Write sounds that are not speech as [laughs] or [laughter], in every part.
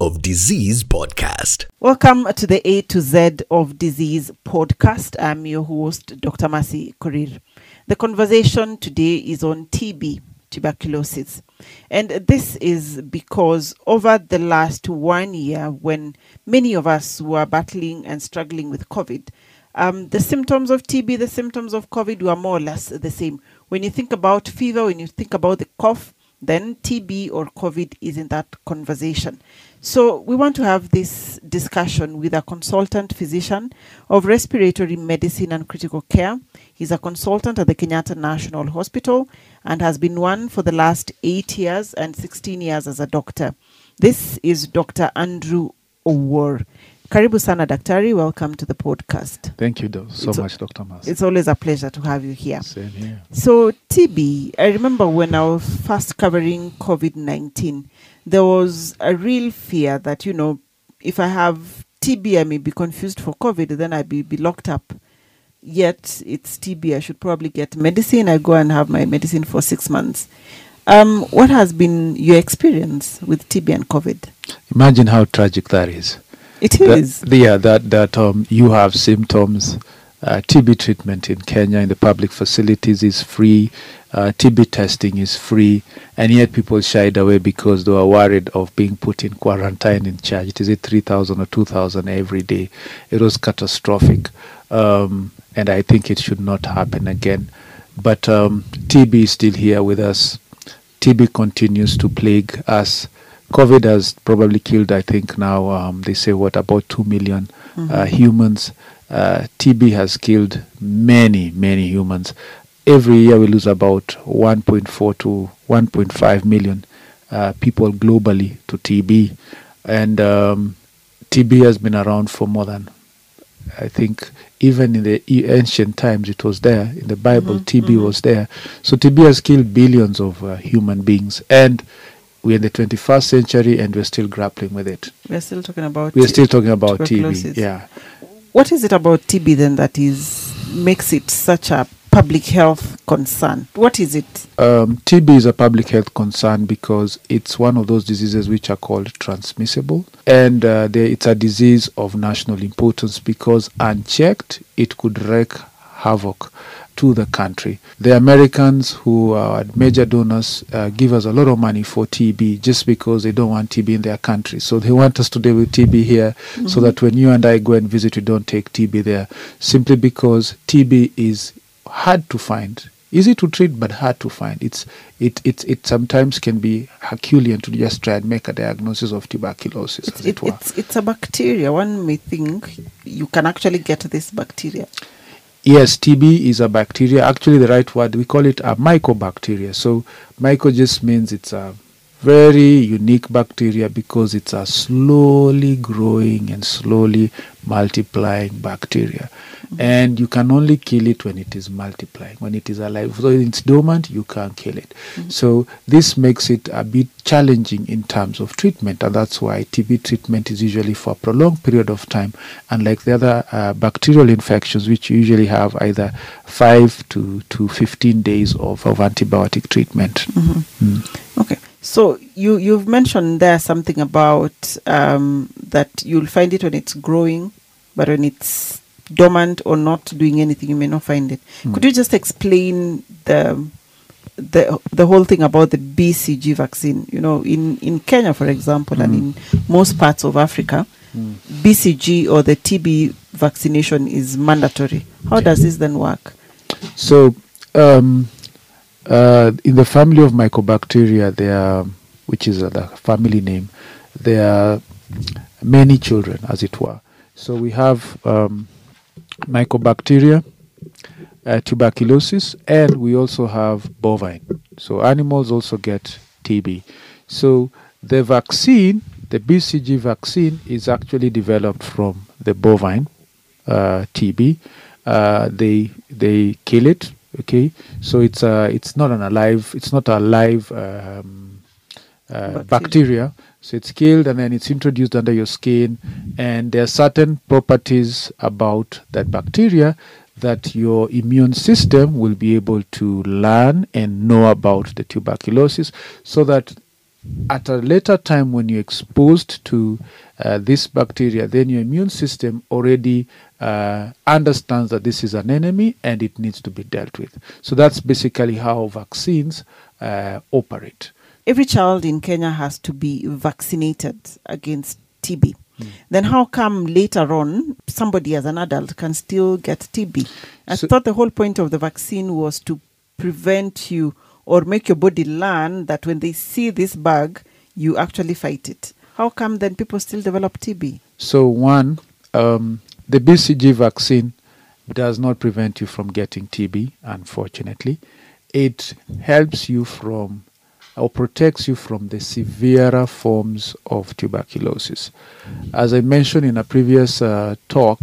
of Disease Podcast. Welcome to the A to Z of Disease podcast. I'm your host, Dr. Mercy Korir. The conversation today is on TB, tuberculosis. And this is because over the last one year, when many of us were battling and struggling with COVID, um, the symptoms of TB, the symptoms of COVID were more or less the same. When you think about fever, when you think about the cough, then TB or COVID is in that conversation. So, we want to have this discussion with a consultant physician of respiratory medicine and critical care. He's a consultant at the Kenyatta National Hospital and has been one for the last eight years and 16 years as a doctor. This is Dr. Andrew Owuor. Karibu sana daktari, welcome to the podcast. Thank you so It's much, Dr. Mas. It's always a pleasure to have you here. Same here. So, TB, I remember when I was first covering COVID 19, there was a real fear that, you know, if I have TB, I may be confused for COVID, then I'd be, be locked up. Yet it's TB, I should probably get medicine. I go and have my medicine for six months. Um, what has been your experience with TB and COVID? Imagine how tragic that is. It That- is. yeah, that that um, you have symptoms. Uh, TB treatment in Kenya in the public facilities is free. Uh, TB testing is free, and yet people shied away because they were worried of being put in quarantine in charge. It is it three thousand or two thousand every day. It was catastrophic, um, and I think it should not happen again. But um, TB is still here with us. TB continues to plague us. COVID has probably killed, I think now um, they say what about two million uh, humans. Uh, TB has killed many, many humans. Every year we lose about 1.4 to 1.5 million uh, people globally to TB, and um, TB has been around for more than I think even in the ancient times it was there in the Bible. TB was there, so TB has killed billions of uh, human beings, and we're in the 21st century and we're still grappling with it. We're still talking about We're still talking about TB. Yeah, What is it about TB then that is makes it such a public health concern? What is it? um, TB is a public health concern because it's one of those diseases which are called transmissible, and uh, they, it's a disease of national importance because unchecked it could wreak havoc to the country. The Americans, who are major donors, uh, give us a lot of money for TB just because they don't want TB in their country. So they want us to deal with TB here so that when you and I go and visit, we don't take TB there simply because TB is hard to find. Easy to treat, but hard to find. It's it it it sometimes can be Herculean to just try and make a diagnosis of tuberculosis, It's, as it, it were. it's, it's a bacteria. One may think you can actually get this bacteria. Yes, TB is a bacteria. Actually, the right word we call it a mycobacteria. So, myco just means it's a very unique bacteria because it's a slowly growing and slowly multiplying bacteria. And you can only kill it when it is multiplying, when it is alive. So it's dormant, you can't kill it. So this makes it a bit challenging in terms of treatment, and that's why TB treatment is usually for a prolonged period of time, unlike the other uh, bacterial infections, which usually have either five to, to 15 days of, of antibiotic treatment. Mm. Okay. So you you've mentioned there something about um, that you'll find it when it's growing, but when it's dormant or not doing anything, you may not find it. Could you just explain the the the whole thing about the BCG vaccine? You know, in in Kenya, for example, and in most parts of Africa, BCG or the TB vaccination is mandatory. How does this then work? So, um, uh, in the family of Mycobacteria, there are, which is uh, the family name, there are many children, as it were. So we have um, Mycobacteria, uh, tuberculosis, and we also have bovine. So animals also get TB. So the vaccine The BCG vaccine is actually developed from the bovine uh, TB. Uh, they they kill it. Okay, so it's uh, it's not an alive. It's not a live um, uh, Bacteria. bacteria. So it's killed and then it's introduced under your skin, and there are certain properties about that bacteria that your immune system will be able to learn and know about the tuberculosis, so that at a later time when you're exposed to uh, this bacteria, then your immune system already uh, understands that this is an enemy and it needs to be dealt with. So that's basically how vaccines uh, operate. Every child in Kenya has to be vaccinated against TB. Then how come later on somebody as an adult can still get TB? I So- thought the whole point of the vaccine was to prevent you or make your body learn that when they see this bug, you actually fight it. How come then people still develop TB? So, one, um, the BCG vaccine does not prevent you from getting TB, unfortunately. It helps you from or protects you from the severer forms of tuberculosis. As I mentioned in a previous uh, talk,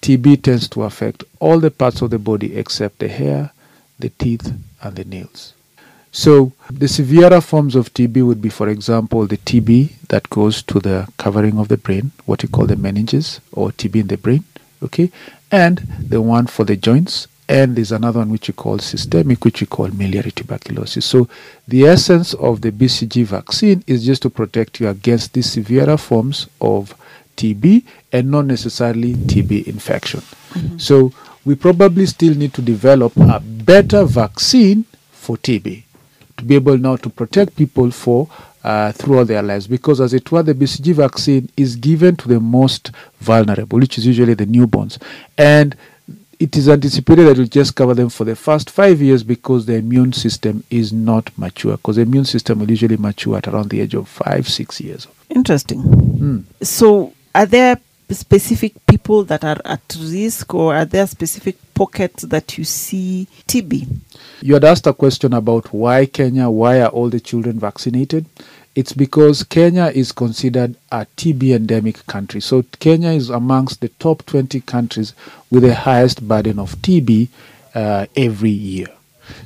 TB tends to affect all the parts of the body except the hair, the teeth, and the nails. So, the severer forms of TB would be, for example, the TB that goes to the covering of the brain, what we call the meninges or TB in the brain, okay, and the one for the joints, and there's another one which we call systemic, which we call miliary tuberculosis. So, the essence of the BCG vaccine is just to protect you against these severer forms of TB and not necessarily TB infection. Mm-hmm. So, we probably still need to develop a better vaccine for TB to be able now to protect people for uh, throughout their lives because as it were the BCG vaccine is given to the most vulnerable which is usually the newborns and it is anticipated that it will just cover them for the first five years because the immune system is not mature because the immune system will usually mature at around the age of five six years Interesting. Mm. So, are there specific people that are at risk, or are there specific pockets that you see TB? You had asked a question about why Kenya, why are all the children vaccinated? It's because Kenya is considered a TB endemic country. So Kenya is amongst the top 20 countries with the highest burden of TB uh, every year.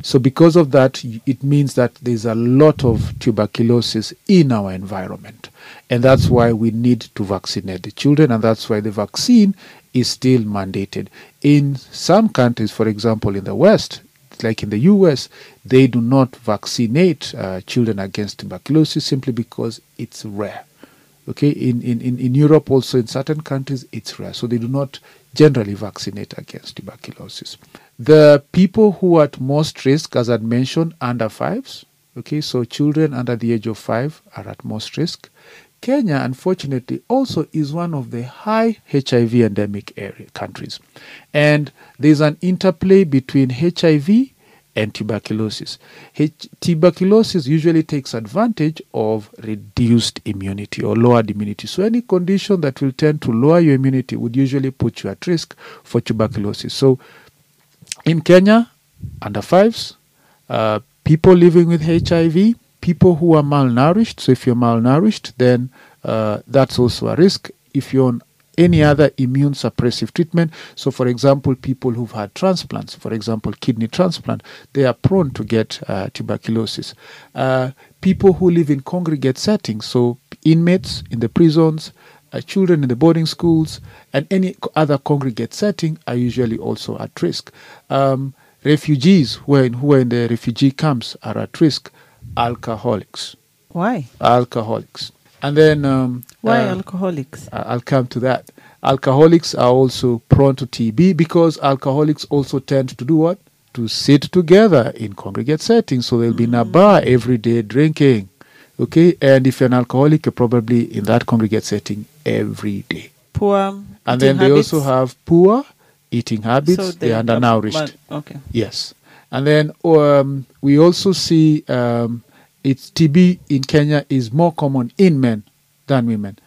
So because of that, it means that there's a lot of tuberculosis in our environment. And that's why we need to vaccinate the children, and that's why the vaccine is still mandated. In some countries, for example, in the West, like in the US, they do not vaccinate uh, children against tuberculosis simply because it's rare. Okay, in, in, in, Europe, also in certain countries, it's rare. So they do not generally vaccinate against tuberculosis. The people who are at most risk, as I mentioned, under fives. Okay, so children under the age of five are at most risk. Kenya, unfortunately, also is one of the high HIV endemic area countries. And there's an interplay between HIV and tuberculosis. H- tuberculosis usually takes advantage of reduced immunity or lowered immunity. So, any condition that will tend to lower your immunity would usually put you at risk for tuberculosis. So, in Kenya, under fives, uh, people living with HIV, people who are malnourished. So if you're malnourished, then uh, that's also a risk. If you're on any other immune suppressive treatment, so for example, people who've had transplants, for example, kidney transplant, they are prone to get uh, tuberculosis. Uh, people who live in congregate settings, so inmates in the prisons, uh, children in the boarding schools, and any other congregate setting are usually also at risk. Um, refugees who are, in, who are in the refugee camps are at risk. Alcoholics, Why? alcoholics, and then um, Why uh, alcoholics? I'll come to that. Alcoholics are also prone to TB because alcoholics also tend to do what? To sit together in congregate settings. So they'll be in a bar every day drinking. Okay, and if you're an alcoholic, you're probably in that congregate setting every day. Poor. And then they habits? also have poor eating habits. So they are undernourished. mal- Okay. Yes. And then um, we also see um, it's TB in Kenya is more common in men than women.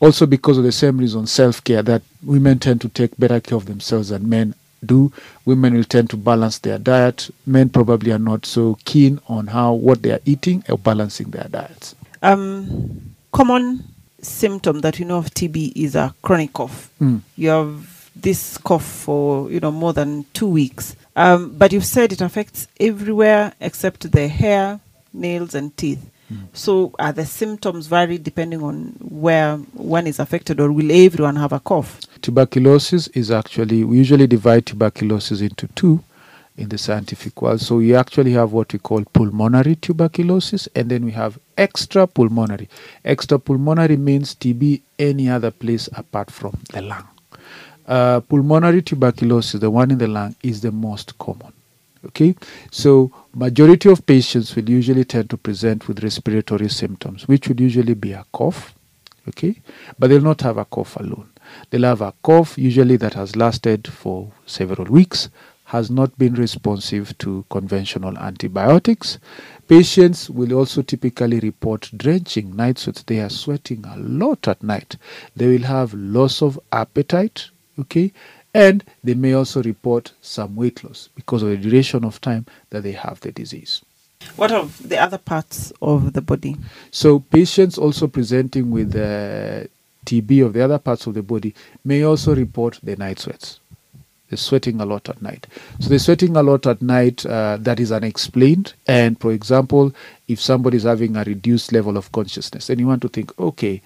Also because of the same reason, self-care, that women tend to take better care of themselves than men do. Women will tend to balance their diet. Men probably are not so keen on how what they are eating or balancing their diets. Um, common symptom that you know of TB is a chronic cough. Mm. You have this cough for you know more than two weeks, um, but you've said it affects everywhere except the hair, nails, and teeth. So, are the symptoms vary depending on where one is affected, or will everyone have a cough? Tuberculosis is actually, we usually divide tuberculosis into two in the scientific world. So we actually have what we call pulmonary tuberculosis, and then we have extra pulmonary. Extra pulmonary means TB any other place apart from the lung. Uh, pulmonary tuberculosis, the one in the lung, is the most common. Okay, so majority of patients will usually tend to present with respiratory symptoms, which would usually be a cough. Okay, but they'll not have a cough alone. They'll have a cough usually that has lasted for several weeks, has not been responsive to conventional antibiotics. Patients will also typically report drenching night sweats. They are sweating a lot at night. They will have loss of appetite. Okay, and they may also report some weight loss because of the duration of time that they have the disease. What of the other parts of the body? So, patients also presenting with uh, TB of the other parts of the body may also report the night sweats. They're sweating a lot at night. So, they're sweating a lot at night uh, that is unexplained. And, for example, if somebody is having a reduced level of consciousness, and you want to think, okay,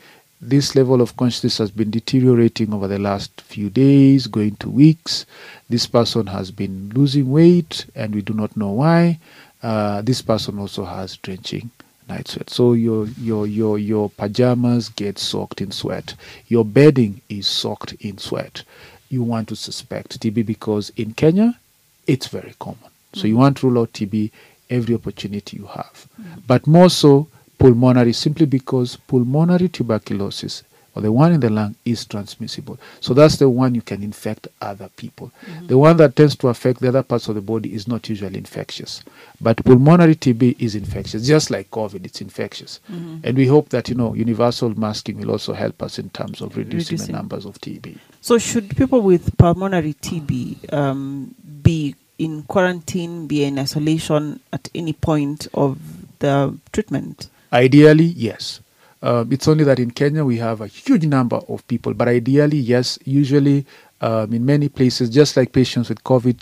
this level of consciousness has been deteriorating over the last few days, going to weeks. This person has been losing weight, and we do not know why. Uh, this person also has drenching night sweat. So your your your your pajamas get soaked in sweat. Your bedding is soaked in sweat. You want to suspect TB because in Kenya, it's very common. So you want to rule out TB every opportunity you have, but more so pulmonary simply because pulmonary tuberculosis or the one in the lung is transmissible. So that's the one you can infect other people. The one that tends to affect the other parts of the body is not usually infectious. But pulmonary TB is infectious, just like COVID, it's infectious. And we hope that, you know, universal masking will also help us in terms of reducing, Reducing. the numbers of TB. So, should people with pulmonary TB um, be in quarantine, be in isolation at any point of the treatment? Ideally, yes. Um, it's only that in Kenya we have a huge number of people, but ideally, yes. Usually, um, in many places, just like patients with COVID,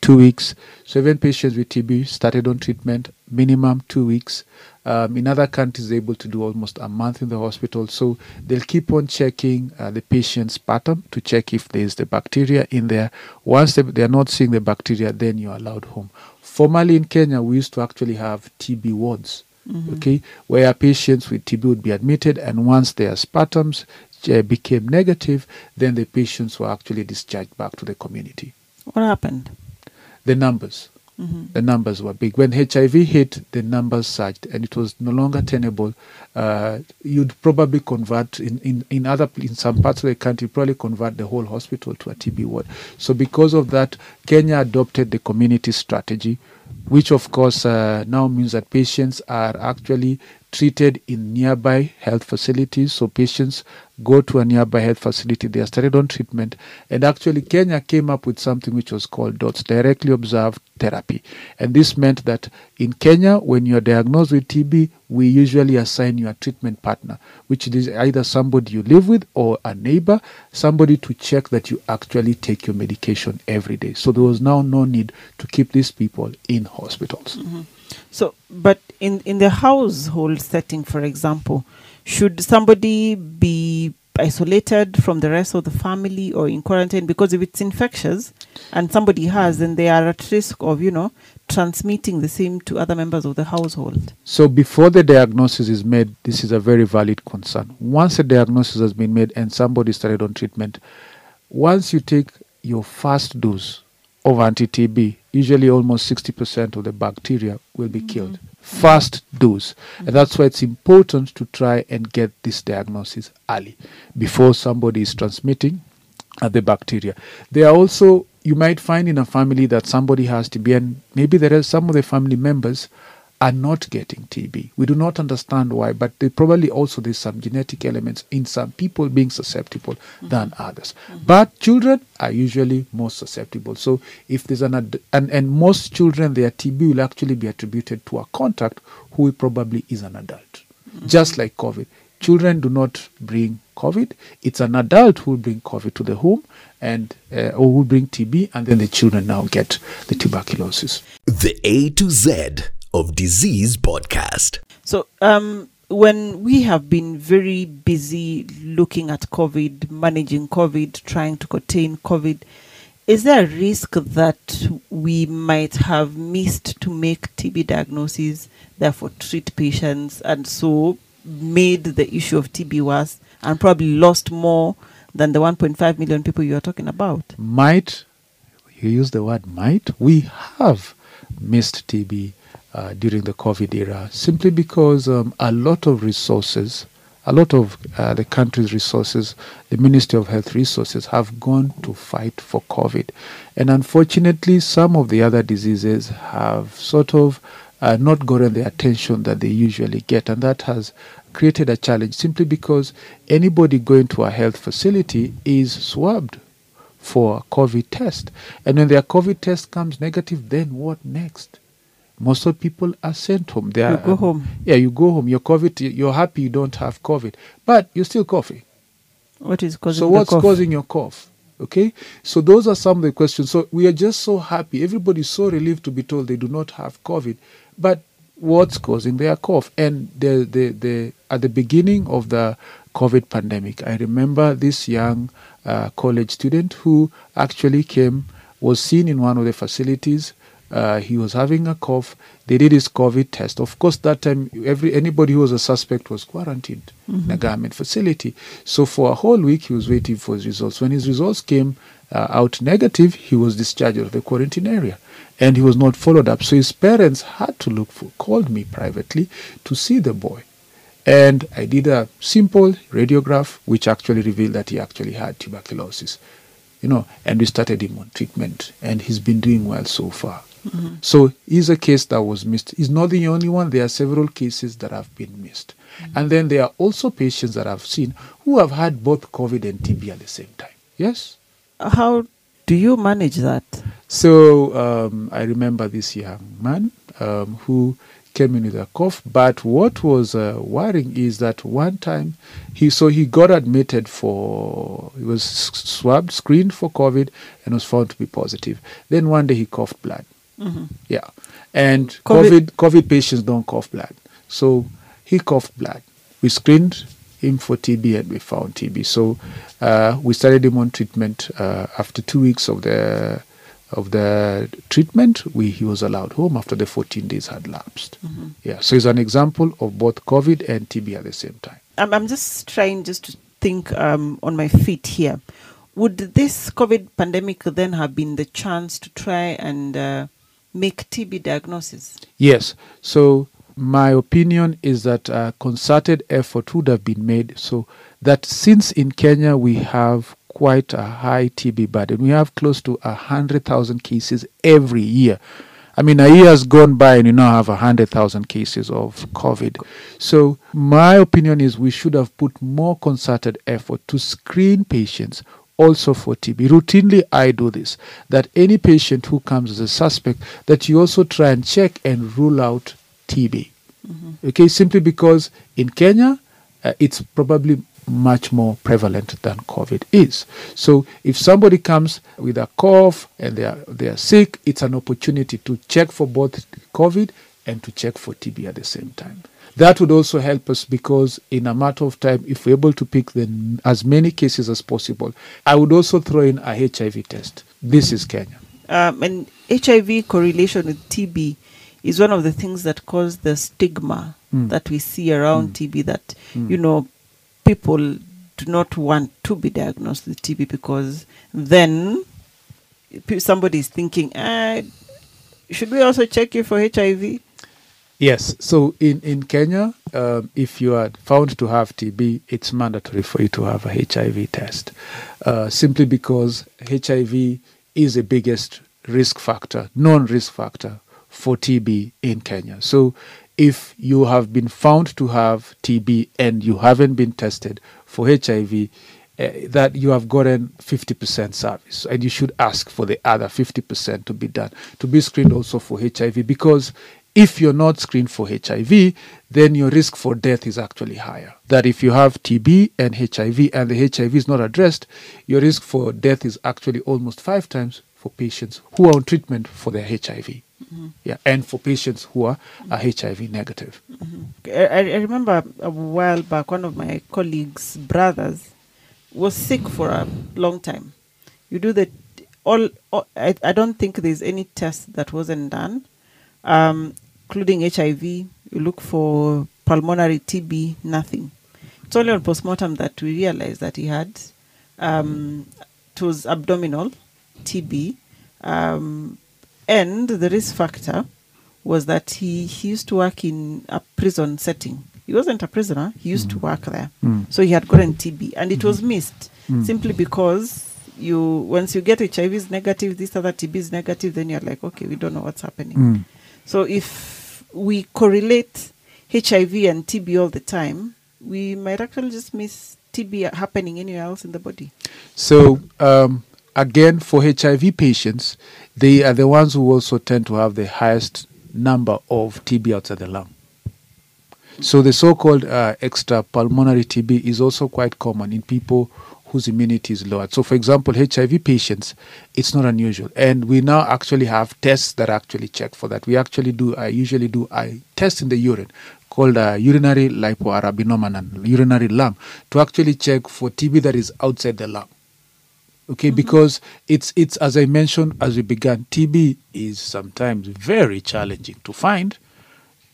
two weeks. So even patients with TB started on treatment minimum two weeks. Um, in other countries, they're able to do almost a month in the hospital. So they'll keep on checking uh, the patient's pattern to check if there's the bacteria in there. Once they, they're not seeing the bacteria, then you're allowed home. Formerly in Kenya, we used to actually have TB wards okay, where patients with TB would be admitted, and once their sputums uh, became negative, then the patients were actually discharged back to the community. What happened? The numbers, the numbers were big. When HIV hit, the numbers surged, and it was no longer tenable. Uh, you'd probably convert in, in, in other in some parts of the country, probably convert the whole hospital to a TB ward. So because of that, Kenya adopted the community strategy, which of course uh, now means that patients are actually treated in nearby health facilities. So patients go to a nearby health facility, they are started on treatment. And actually, Kenya came up with something which was called DOTS, directly observed therapy. And this meant that in Kenya, when you're diagnosed with TB, we usually assign you a treatment partner, which is either somebody you live with or a neighbor, somebody to check that you actually take your medication every day. So there was now no need to keep these people in hospitals. Mm-hmm. So, but in in the household setting, for example, should somebody be isolated from the rest of the family or in quarantine? Because if it's infectious and somebody has, then they are at risk of you know transmitting the same to other members of the household. So before the diagnosis is made, this is a very valid concern. Once a diagnosis has been made and somebody started on treatment, once you take your first dose of anti-TB, usually almost 60% of the bacteria will be mm-hmm. killed. First dose. And that's why it's important to try and get this diagnosis early before somebody is transmitting uh, the bacteria. There are also, you might find in a family that somebody has TB, and maybe there are some of the family members are not getting TB. We do not understand why, but they probably also there's some genetic elements in some people being susceptible mm-hmm. than others. Mm-hmm. But children are usually more susceptible. So if there's an ad- and and most children their TB will actually be attributed to a contact who probably is an adult. Mm-hmm. Just like COVID, children do not bring COVID. It's an adult who will bring COVID to the home and uh, or will bring TB, and then the children now get the tuberculosis. The A to Z of Disease podcast. So, um, when we have been very busy looking at COVID, managing COVID, trying to contain COVID, is there a risk that we might have missed to make TB diagnoses, therefore treat patients, and so made the issue of TB worse and probably lost more than the 1.5 million people you are talking about? Might, you use the word might, we have missed TB uh, during the COVID era simply because um, a lot of resources, a lot of uh, the country's resources, the Ministry of Health resources have gone to fight for COVID. And unfortunately, some of the other diseases have sort of uh, not gotten the attention that they usually get. And that has created a challenge simply because anybody going to a health facility is swabbed for a COVID test. And when their COVID test comes negative, then what next? Most of people are sent home. They are, You go home. Yeah, you go home. You're COVID. You're happy you don't have COVID, but you're still coughing. What is causing so what's cough? causing your cough? Okay, so those are some of the questions. So we are just so happy. Everybody's so relieved to be told they do not have COVID, but what's causing their cough? And the the the at the beginning of the COVID pandemic, I remember this young uh, college student who actually came was seen in one of the facilities. Uh, he was having a cough. They did his COVID test. Of course, that time every anybody who was a suspect was quarantined in a government facility. So for a whole week, he was waiting for his results. When his results came uh, out negative, he was discharged out of the quarantine area, and he was not followed up. So his parents had to look for, called me privately to see the boy, and I did a simple radiograph, which actually revealed that he actually had tuberculosis you know, and we started him on treatment, and he's been doing well so far. So he's a case that was missed. He's not the only one. There are several cases that have been missed, and then there are also patients that I've seen who have had both COVID and TB at the same time. Yes. How do you manage that? So um, I remember this young man um, who came in with a cough. But what was uh, worrying is that one time he so he got admitted for he was swabbed, screened for COVID, and was found to be positive. Then one day he coughed blood. Yeah, and COVID- COVID COVID patients don't cough blood, so he coughed blood. We screened him for TB and we found TB. So uh, we started him on treatment. Uh, after two weeks of the of the treatment, we he was allowed home after the 14 days had lapsed. Yeah, so it's an example of both COVID and TB at the same time. I'm, I'm just trying just to think um, on my feet here. Would this COVID pandemic then have been the chance to try and uh, make TB diagnosis? Yes. So my opinion is that a concerted effort would have been made so that since in Kenya we have quite a high TB burden, we have close to a hundred thousand cases every year. I mean, a year has gone by and you now have a hundred thousand cases of COVID. So my opinion is we should have put more concerted effort to screen patients also for TB. Routinely, I do this that any patient who comes as a suspect, that you also try and check and rule out TB. Okay, simply because in Kenya, uh, it's probably much more prevalent than COVID is. So if somebody comes with a cough and they are they are sick, it's an opportunity to check for both COVID and to check for TB at the same time. That would also help us because in a matter of time, if we're able to pick the, as many cases as possible, I would also throw in a HIV test. This is Kenya. Um, and HIV correlation with TB is one of the things that cause the stigma Mm. that we see around TB. That you know, people do not want to be diagnosed with TB because then somebody is thinking, uh, should we also check you for HIV? Yes. So in, in Kenya, um, if you are found to have TB, it's mandatory for you to have a HIV test, uh, simply because HIV is the biggest risk factor, known risk factor for TB in Kenya. So if you have been found to have TB and you haven't been tested for HIV, uh, that you have gotten 50% service and you should ask for the other 50% to be done to be screened also for hiv because If you're not screened for HIV, then your risk for death is actually higher. That if you have TB and HIV and the HIV is not addressed, your risk for death is actually almost five times for patients who are on treatment for their HIV. Mm-hmm. Yeah, and for patients who are, are HIV negative. Mm-hmm. I, I remember a while back, one of my colleagues' brothers was sick for a long time. You do the all. all I, I don't think there's any test that wasn't done, um, including HIV. You look for pulmonary TB, nothing. It's only on postmortem that we realized that he had um, it was abdominal TB, um, and the risk factor was that he, he used to work in a prison setting. He wasn't a prisoner, he used to work there. So he had gotten TB and it was missed simply because you once you get HIV is negative, this other TB is negative, then you're like, okay, we don't know what's happening. So if we correlate HIV and TB all the time, we might actually just miss TB happening anywhere else in the body. So, um, again, for HIV patients, they are the ones who also tend to have the highest number of TB outside the lung. So, the so called uh, extrapulmonary TB is also quite common in people whose immunity is lowered. So, for example, HIV patients, it's not unusual. And we now actually have tests that actually check for that. We actually do, I usually do a test in the urine called uh, urinary lipoarabinomannan, urinary LAM, to actually check for TB that is outside the lung. Okay, because it's it's as I mentioned as we began, TB is sometimes very challenging to find.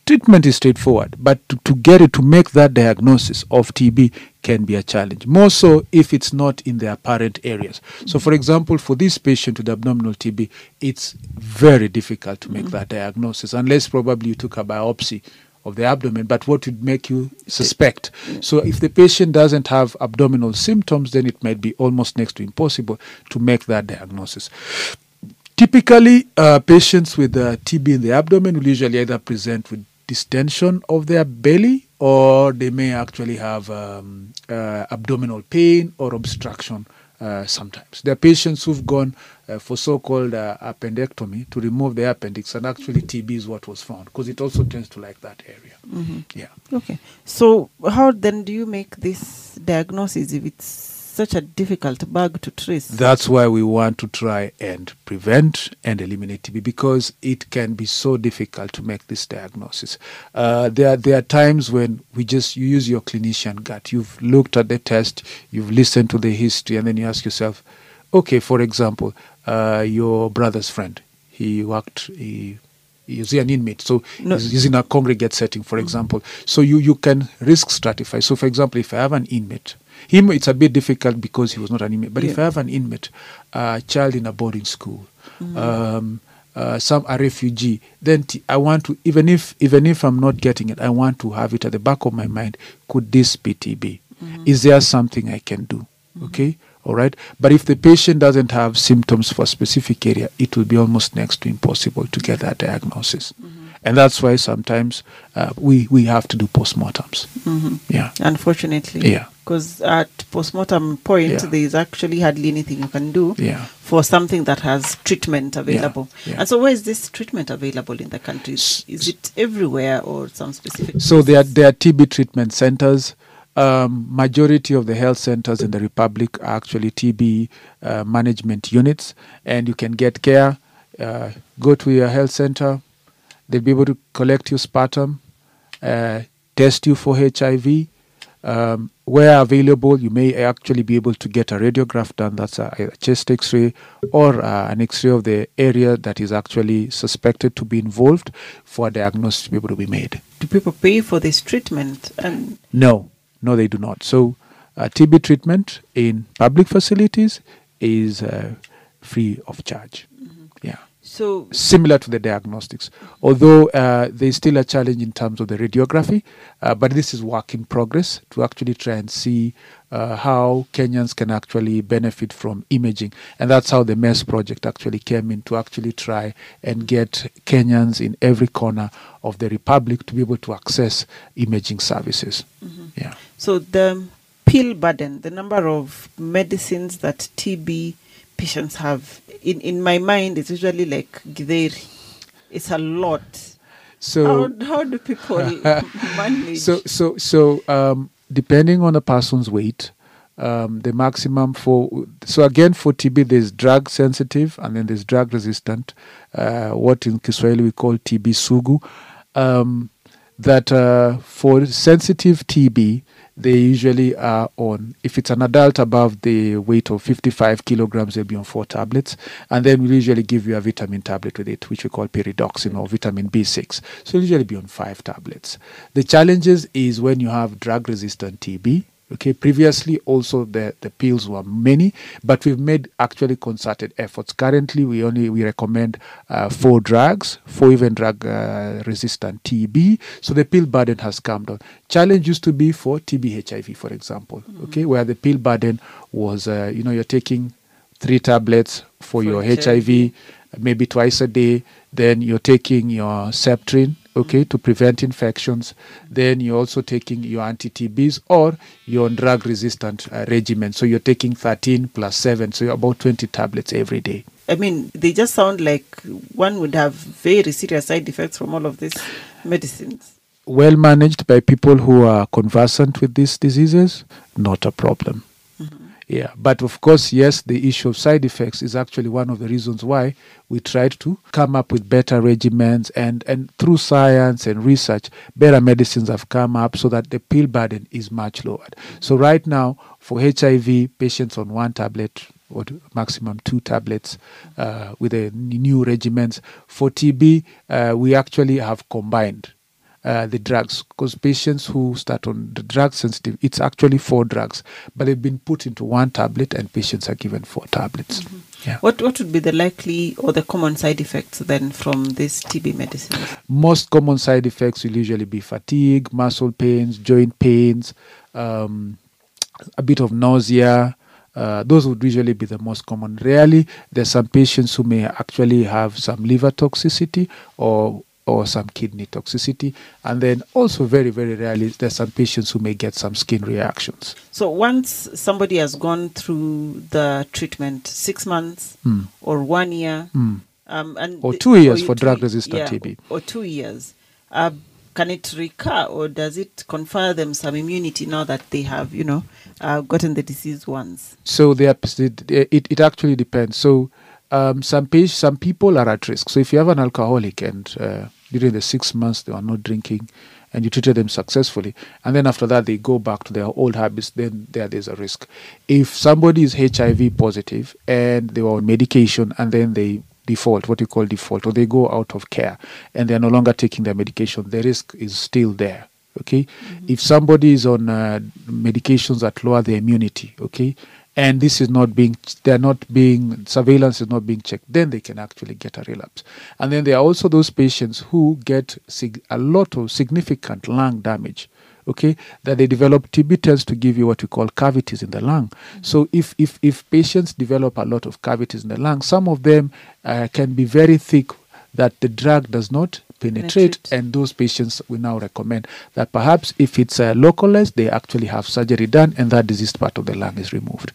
Treatment is straightforward, but to, to get it to make that diagnosis of TB can be a challenge. More so if it's not in the apparent areas. So, for example, for this patient with abdominal TB, it's very difficult to make that diagnosis unless probably you took a biopsy of the abdomen, but what would make you suspect? So, if the patient doesn't have abdominal symptoms, then it might be almost next to impossible to make that diagnosis. Typically, uh, patients with uh, TB in the abdomen will usually either present with distension of their belly or they may actually have um, uh, abdominal pain or obstruction uh, sometimes. There are patients who've gone uh, for so called uh, appendectomy to remove the appendix, and actually, TB is what was found because it also tends to like that area. Yeah. Okay. So how then do you make this diagnosis if it's such a difficult bug to trace? That's why we want to try and prevent and eliminate TB because it can be so difficult to make this diagnosis. Uh, there, are, there are times when we just you use your clinician gut. You've looked at the test, you've listened to the history, and then you ask yourself, okay, for example, uh, your brother's friend, he worked, he is he an inmate? So No. he's, he's in a congregate setting, for example. So you, you can risk stratify. So, for example, if I have an inmate, him it's a bit difficult because he was not an inmate. But if I have an inmate, a child in a boarding school, um, uh, some a refugee, then t- I want to even if even if I'm not getting it, I want to have it at the back of my mind. Could this be TB? Is there something I can do? Okay. All right. But if the patient doesn't have symptoms for a specific area, it will be almost next to impossible to get that diagnosis. And that's why sometimes uh, we, we have to do postmortems. Yeah. Unfortunately. Yeah. Because at postmortem point, Yeah. there is actually hardly anything you can do Yeah. for something that has treatment available. yeah. And so, where is this treatment available in the country? Is it everywhere or some specific? So there are, there are TB treatment centers. Um, majority of the health centers in the republic are actually TB uh, management units, and you can get care. Uh, go to your health center; they'll be able to collect your sputum, uh, test you for HIV. Um, where available, you may actually be able to get a radiograph done. That's a, a chest X-ray or uh, an X-ray of the area that is actually suspected to be involved for a diagnosis to be able to be made. Do people pay for this treatment? And No, no, they do not. So, uh, TB treatment in public facilities is uh, free of charge. Yeah. So, Similar to the diagnostics, although uh, there's still a challenge in terms of the radiography, uh, but this is work in progress to actually try and see uh, how Kenyans can actually benefit from imaging. And that's how the MES project actually came in to actually try and get Kenyans in every corner of the Republic to be able to access imaging services. Yeah. so the pill burden, the number of medicines that TB patients have, in, in my mind, it's usually like githeri. It's a lot. So how, how do people [laughs] manage? so so so um, depending on a person's weight um, the maximum for so again for tb there's drug sensitive and then there's drug resistant uh, what in kiswahili we call tb sugu um, that uh, for sensitive tb they usually are on. If it's an adult above the weight of 55 kilograms they'll be on four tablets. And then we'll usually give you a vitamin tablet with it which we call pyridoxine or vitamin b6 so usually be on five tablets. The challenges is when you have drug resistant tb okay previously also the the pills were many but we've made actually concerted efforts. Currently we only we recommend uh, four drugs four even drug uh, resistant tb so the pill burden has come down. Challenge used to be for tb hiv for example. Okay where the pill burden was uh, you know you're taking three tablets for, For your HIV. hiv maybe twice a day then you're taking your septrin okay to prevent infections then you're also taking your anti-tbs or you're on drug resistant uh, regimen. So you're taking 13 plus 7 so you're about 20 tablets every day. I mean, they just sound like one would have very serious side effects from all of these medicines. well managed by people who are conversant with these diseases not a problem yeah but of course yes the issue of side effects is actually one of the reasons why we tried to come up with better regimens and and through science and research better medicines have come up so that the pill burden is much lowered. So right now for hiv patients on one tablet or maximum two tablets uh, with the new regimens for tb uh, we actually have combined uh, the drugs because patients who start on the drug sensitive it's actually four drugs but they've been put into one tablet and patients are given four tablets. Yeah. What what would be the likely or the common side effects then from these TB medicines? most common side effects will usually be fatigue muscle pains joint pains um, a bit of nausea uh, those would usually be the most common. Rarely there's some patients who may actually have some liver toxicity or or some kidney toxicity and then also very very rarely there's some patients who may get some skin reactions So once somebody has gone through the treatment, six months or one year, um, and. Or two years you- for two- drug-resistant yeah, TB. or two years, uh, can it recur or does it confer them some immunity now that they have, you know, uh, gotten the disease once? So the opposite, it, it actually depends. So um, some page, some people are at risk. So if you have an alcoholic and uh, during the six months they are not drinking, and you treated them successfully, and then after that they go back to their old habits, then there there's a risk. If somebody is HIV positive and they were on medication and then they default, what you call default, or they go out of care and they're no longer taking their medication, the risk is still there okay if somebody is on uh, medications that lower their immunity okay and this is not being they're not being surveillance is not being checked then they can actually get a relapse. And then there are also those patients who get sig- a lot of significant lung damage okay that they develop tb tends to give you what we call cavities in the lung. So if if if patients develop a lot of cavities in the lung some of them uh, can be very thick that the drug does not penetrate, Penetrate. and those patients we now recommend that perhaps if it's uh, localized they actually have surgery done and that diseased part of the lung is removed.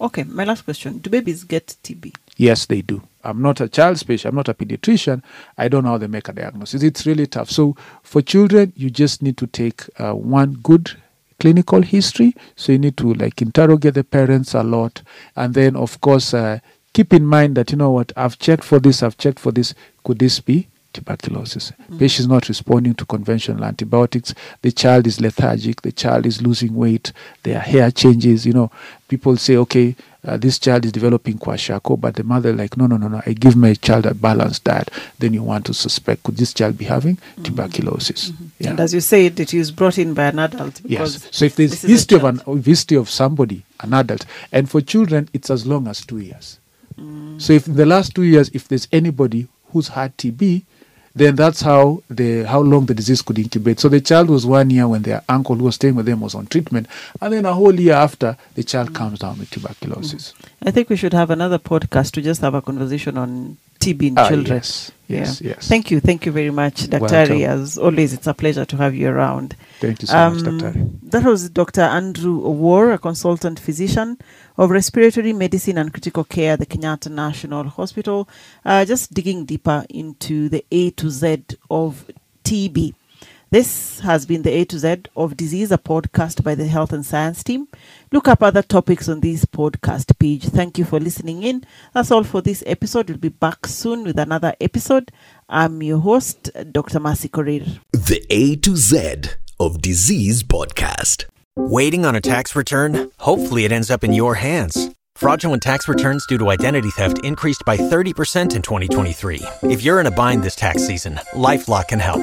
Okay, my last question: Do babies get TB? yes they do. I'm not a child specialist i'm not a pediatrician. I don't know how they make a diagnosis. It's really tough. So for children you just need to take uh, one good clinical history. So you need to like interrogate the parents a lot. And then of course uh, keep in mind that you know what i've checked for this i've checked for this. Could this be tuberculosis patient is not responding to conventional antibiotics the child is lethargic the child is losing weight their hair changes you know people say okay uh, this child is developing kwashiorkor but the mother like no no no no i give my child a balanced diet then you want to suspect could this child be having tuberculosis yeah. And as you said, it is brought in by an adult. Because Yes. So if there's this is a history of an history of somebody, an adult, and for children, it's as long as two years. Mm. So if in the last two years, if there's anybody who's had TB, then that's how the how long the disease could incubate. So the child was one year when their uncle who was staying with them was on treatment, and then a whole year after, the child comes down with tuberculosis. I think we should have another podcast to just have a conversation on TB in Ah, children. yes. Yes, yeah. yes. Thank you. Thank you very much, Daktari. As always, it's a pleasure to have you around. Thank you so much, Daktari. That was Dr. Andrew Owuor, a consultant physician of respiratory medicine and critical care at the Kenyatta National Hospital, uh, just digging deeper into the A to Z of TB. This has been the A to Z of Disease, a podcast by the Health and Science team. Look up other topics on this podcast page. Thank you for listening in. That's all for this episode. We'll be back soon with another episode. I'm your host, Dr. Mercy Korir. The A to Z of Disease Podcast. Waiting on a tax return? Hopefully, it ends up in your hands. Fraudulent tax returns due to identity theft increased by 30% in 2023. If you're in a bind this tax season, LifeLock can help.